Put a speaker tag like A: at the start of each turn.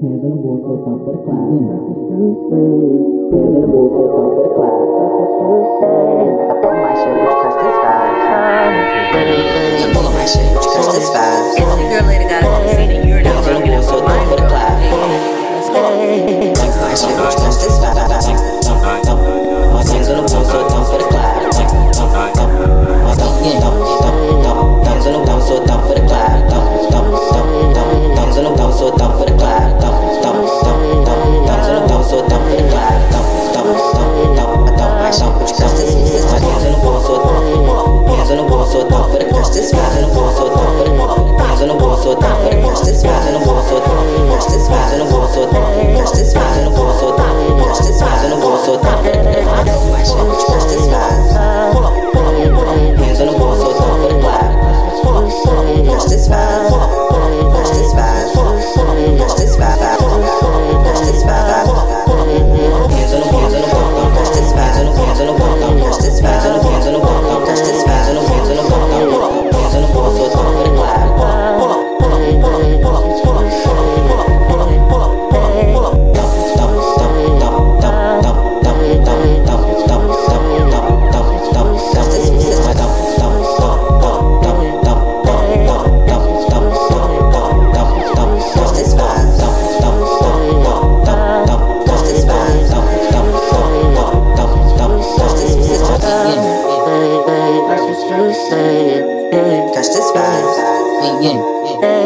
A: Renda no bolso, tão por claro. Renda no bolso, tão so thought when watch this rise and wall so thought watch this rise and wall so thought watch this rise and wall so thought watch this rise and wall so thought yeah. Catch this vibe. Yeah, yeah.